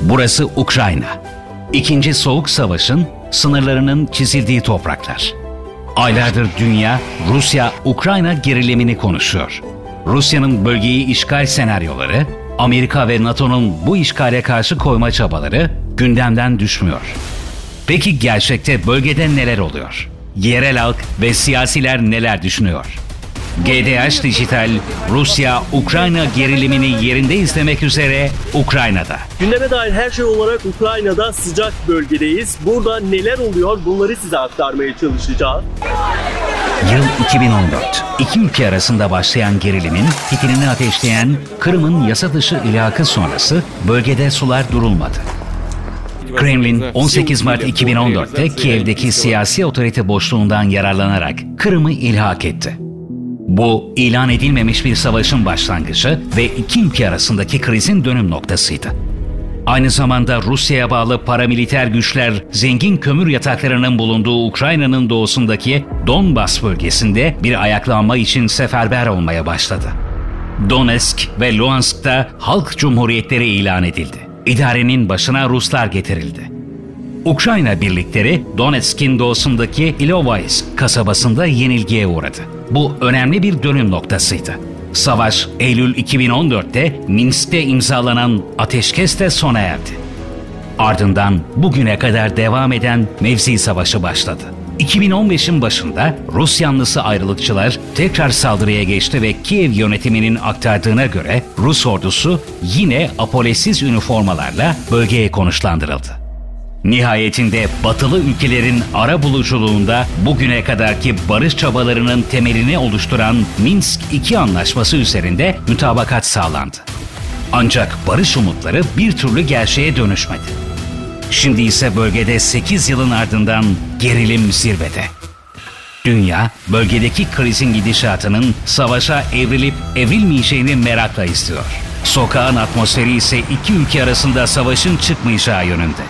Burası Ukrayna. İkinci Soğuk Savaş'ın sınırlarının çizildiği topraklar. Aylardır dünya Rusya-Ukrayna gerilimini konuşuyor. Rusya'nın bölgeyi işgal senaryoları, Amerika ve NATO'nun bu işgale karşı koyma çabaları gündemden düşmüyor. Peki gerçekte bölgede neler oluyor? Yerel halk ve siyasiler neler düşünüyor? GDH Dijital, Rusya-Ukrayna gerilimini yerinde izlemek üzere Ukrayna'da. Gündeme dair her şey olarak Ukrayna'da sıcak bölgedeyiz. Burada neler oluyor bunları size aktarmaya çalışacağız. Yıl 2014. İki ülke arasında başlayan gerilimin fitilini ateşleyen Kırım'ın yasa dışı ilhakı sonrası bölgede sular durulmadı. Kremlin 18 Mart 2014'te Kiev'deki siyasi otorite boşluğundan yararlanarak Kırım'ı ilhak etti. Bu ilan edilmemiş bir savaşın başlangıcı ve iki ülke arasındaki krizin dönüm noktasıydı. Aynı zamanda Rusya'ya bağlı paramiliter güçler zengin kömür yataklarının bulunduğu Ukrayna'nın doğusundaki Donbas bölgesinde bir ayaklanma için seferber olmaya başladı. Donetsk ve Luhansk'ta halk cumhuriyetleri ilan edildi. İdarenin başına Ruslar getirildi. Ukrayna birlikleri Donetsk'in doğusundaki Ilovaisk kasabasında yenilgiye uğradı. Bu önemli bir dönüm noktasıydı. Savaş Eylül 2014'te Minsk'te imzalanan ateşkesle sona erdi. Ardından bugüne kadar devam eden mevzi savaşı başladı. 2015'in başında Rus yanlısı ayrılıkçılar tekrar saldırıya geçti ve Kiev yönetiminin aktardığına göre Rus ordusu yine apolesiz üniformalarla bölgeye konuşlandırıldı. Nihayetinde batılı ülkelerin ara buluculuğunda bugüne kadarki barış çabalarının temelini oluşturan Minsk II anlaşması üzerinde mütabakat sağlandı. Ancak barış umutları bir türlü gerçeğe dönüşmedi. Şimdi ise bölgede 8 yılın ardından gerilim zirvede. Dünya, bölgedeki krizin gidişatının savaşa evrilip evrilmeyeceğini merakla istiyor. Sokağın atmosferi ise iki ülke arasında savaşın çıkmayacağı yönünde.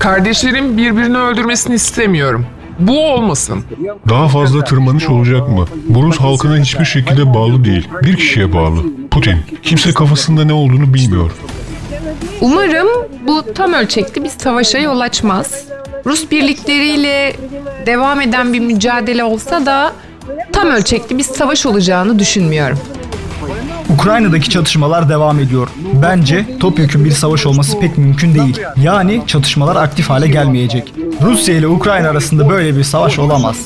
Kardeşlerim birbirini öldürmesini istemiyorum. Bu olmasın. Daha fazla tırmanış olacak mı? Bu Rus halkına hiçbir şekilde bağlı değil. Bir kişiye bağlı. Putin. Kimse kafasında ne olduğunu bilmiyor. Umarım bu tam ölçekli bir savaşa yol açmaz. Rus birlikleriyle devam eden bir mücadele olsa da tam ölçekli bir savaş olacağını düşünmüyorum. Ukrayna'daki çatışmalar devam ediyor. Bence topyekun bir savaş olması pek mümkün değil. Yani çatışmalar aktif hale gelmeyecek. Rusya ile Ukrayna arasında böyle bir savaş olamaz.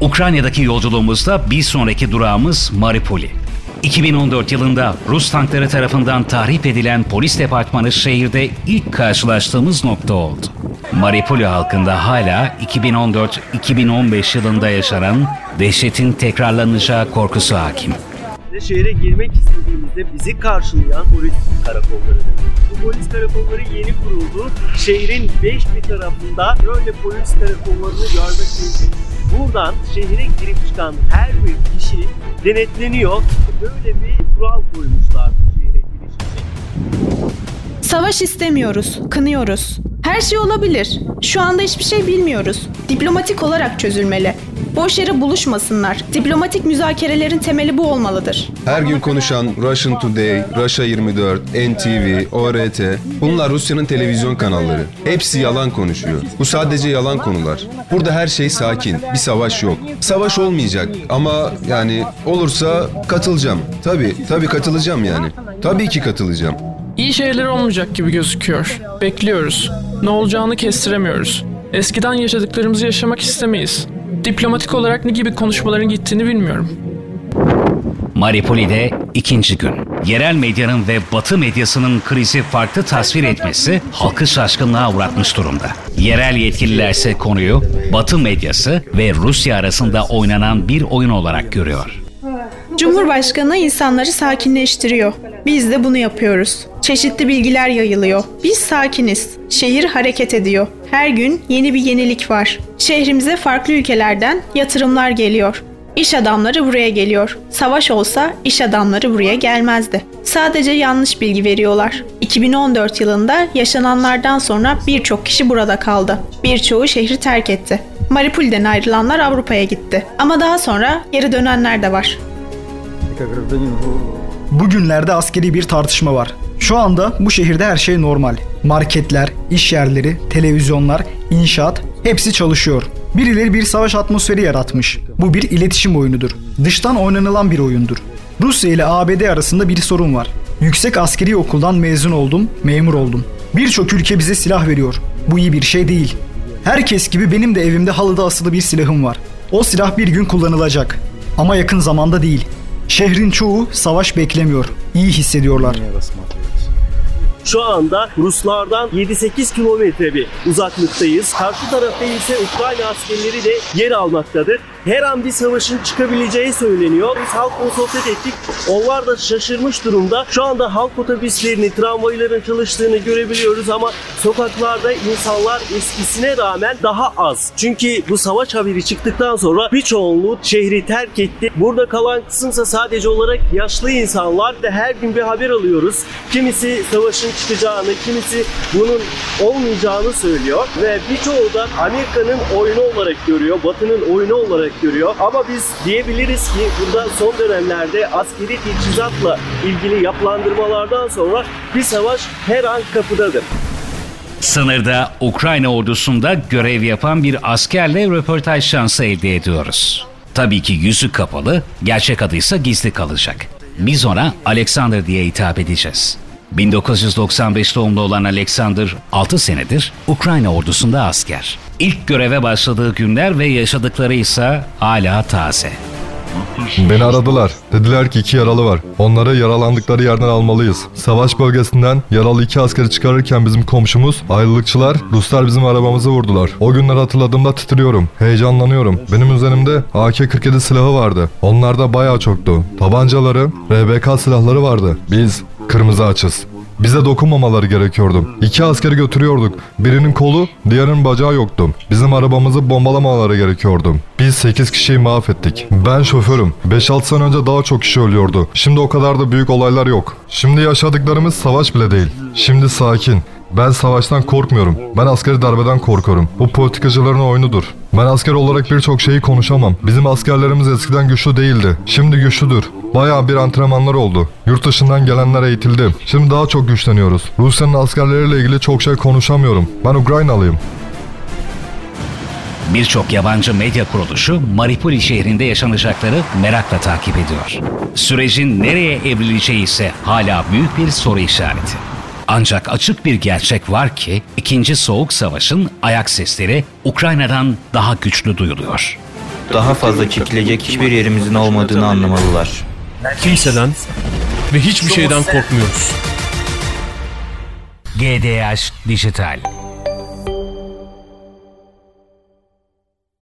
Ukrayna'daki yolculuğumuzda bir sonraki durağımız Maripoli. 2014 yılında Rus tankları tarafından tahrip edilen polis departmanı şehirde ilk karşılaştığımız nokta oldu. Maripoli halkında hala 2014-2015 yılında yaşanan dehşetin tekrarlanacağı korkusu hakim. Şehre girmek istediğimizde bizi karşılayan polis karakolları. Bu polis karakolları yeni kuruldu. Şehrin beş bir tarafında böyle polis karakollarını görmek mümkün. Buradan şehre girip çıkan her bir kişi denetleniyor. Böyle bir kural koymuşlar bu şehre giriş için. Savaş istemiyoruz, kınıyoruz. Her şey olabilir. Şu anda hiçbir şey bilmiyoruz. Diplomatik olarak çözülmeli. Boş yere buluşmasınlar. Diplomatik müzakerelerin temeli bu olmalıdır. Her gün konuşan Russian Today, Russia 24, NTV, ORT bunlar Rusya'nın televizyon kanalları. Hepsi yalan konuşuyor. Bu sadece yalan konular. Burada her şey sakin. Bir savaş yok. Savaş olmayacak ama yani olursa katılacağım. Tabii, tabii katılacağım yani. Tabii ki katılacağım. İyi şeyler olmayacak gibi gözüküyor. Bekliyoruz. Ne olacağını kestiremiyoruz. Eskiden yaşadıklarımızı yaşamak istemeyiz. Diplomatik olarak ne gibi konuşmaların gittiğini bilmiyorum. Maripoli'de ikinci gün. Yerel medyanın ve batı medyasının krizi farklı tasvir etmesi halkı şaşkınlığa uğratmış durumda. Yerel yetkililer ise konuyu batı medyası ve Rusya arasında oynanan bir oyun olarak görüyor. Cumhurbaşkanı insanları sakinleştiriyor. Biz de bunu yapıyoruz. Çeşitli bilgiler yayılıyor. Biz sakiniz. Şehir hareket ediyor. Her gün yeni bir yenilik var. Şehrimize farklı ülkelerden yatırımlar geliyor. İş adamları buraya geliyor. Savaş olsa iş adamları buraya gelmezdi. Sadece yanlış bilgi veriyorlar. 2014 yılında yaşananlardan sonra birçok kişi burada kaldı. Birçoğu şehri terk etti. Mariupol'den ayrılanlar Avrupa'ya gitti. Ama daha sonra geri dönenler de var. Bugünlerde askeri bir tartışma var. Şu anda bu şehirde her şey normal. Marketler, iş yerleri, televizyonlar, inşaat hepsi çalışıyor. Birileri bir savaş atmosferi yaratmış. Bu bir iletişim oyunudur. Dıştan oynanılan bir oyundur. Rusya ile ABD arasında bir sorun var. Yüksek askeri okuldan mezun oldum, memur oldum. Birçok ülke bize silah veriyor. Bu iyi bir şey değil. Herkes gibi benim de evimde halıda asılı bir silahım var. O silah bir gün kullanılacak. Ama yakın zamanda değil. Şehrin çoğu savaş beklemiyor. İyi hissediyorlar. Şu anda Ruslardan 7-8 kilometre bir uzaklıktayız. Karşı tarafta ise Ukrayna askerleri de yer almaktadır. Her an bir savaşın çıkabileceği söyleniyor. Biz halkla sohbet ettik. Onlar da şaşırmış durumda. Şu anda halk otobüslerini, tramvayların çalıştığını görebiliyoruz ama sokaklarda insanlar eskisine rağmen daha az. Çünkü bu savaş haberi çıktıktan sonra bir çoğunluğu şehri terk etti. Burada kalan kısımsa sadece olarak yaşlı insanlar da her gün bir haber alıyoruz. Kimisi savaşın çıkacağını, kimisi bunun olmayacağını söylüyor ve birçoğu da Amerika'nın oyunu olarak görüyor, Batı'nın oyunu olarak görüyor. Ama biz diyebiliriz ki burada son dönemlerde askeri teçhizatla ilgili yapılandırmalardan sonra bir savaş her an kapıdadır. Sınırda Ukrayna ordusunda görev yapan bir askerle röportaj şansı elde ediyoruz. Tabii ki yüzü kapalı, gerçek adıysa gizli kalacak. Biz ona Alexander diye hitap edeceğiz. 1995 doğumlu olan Alexander 6 senedir Ukrayna ordusunda asker. İlk göreve başladığı günler ve yaşadıkları ise hala taze. Beni aradılar. Dediler ki iki yaralı var. Onları yaralandıkları yerden almalıyız. Savaş bölgesinden yaralı iki askeri çıkarırken bizim komşumuz ayrılıkçılar Ruslar bizim arabamızı vurdular. O günleri hatırladığımda titriyorum. Heyecanlanıyorum. Benim üzerimde AK-47 silahı vardı. Onlar da bayağı çoktu. Tabancaları, RBK silahları vardı. Biz kırmızı açız. Bize dokunmamaları gerekiyordu. İki askeri götürüyorduk. Birinin kolu, diğerinin bacağı yoktu. Bizim arabamızı bombalamamaları gerekiyordu. Biz 8 kişiyi mahvettik. Ben şoförüm. 5-6 sene önce daha çok kişi ölüyordu. Şimdi o kadar da büyük olaylar yok. Şimdi yaşadıklarımız savaş bile değil. Şimdi sakin. Ben savaştan korkmuyorum. Ben askeri darbeden korkuyorum. Bu politikacıların oyunudur. Ben asker olarak birçok şeyi konuşamam. Bizim askerlerimiz eskiden güçlü değildi. Şimdi güçlüdür. Bayağı bir antrenmanlar oldu. Yurt dışından gelenler eğitildi. Şimdi daha çok güçleniyoruz. Rusya'nın askerleriyle ilgili çok şey konuşamıyorum. Ben Ukraynalıyım. Birçok yabancı medya kuruluşu Maripoli şehrinde yaşanacakları merakla takip ediyor. Sürecin nereye evrileceği ise hala büyük bir soru işareti. Ancak açık bir gerçek var ki ikinci Soğuk Savaş'ın ayak sesleri Ukrayna'dan daha güçlü duyuluyor. Daha fazla çekilecek hiçbir yerimizin olmadığını anlamalılar. Kimseden ve hiçbir şeyden korkmuyoruz. GDH Dijital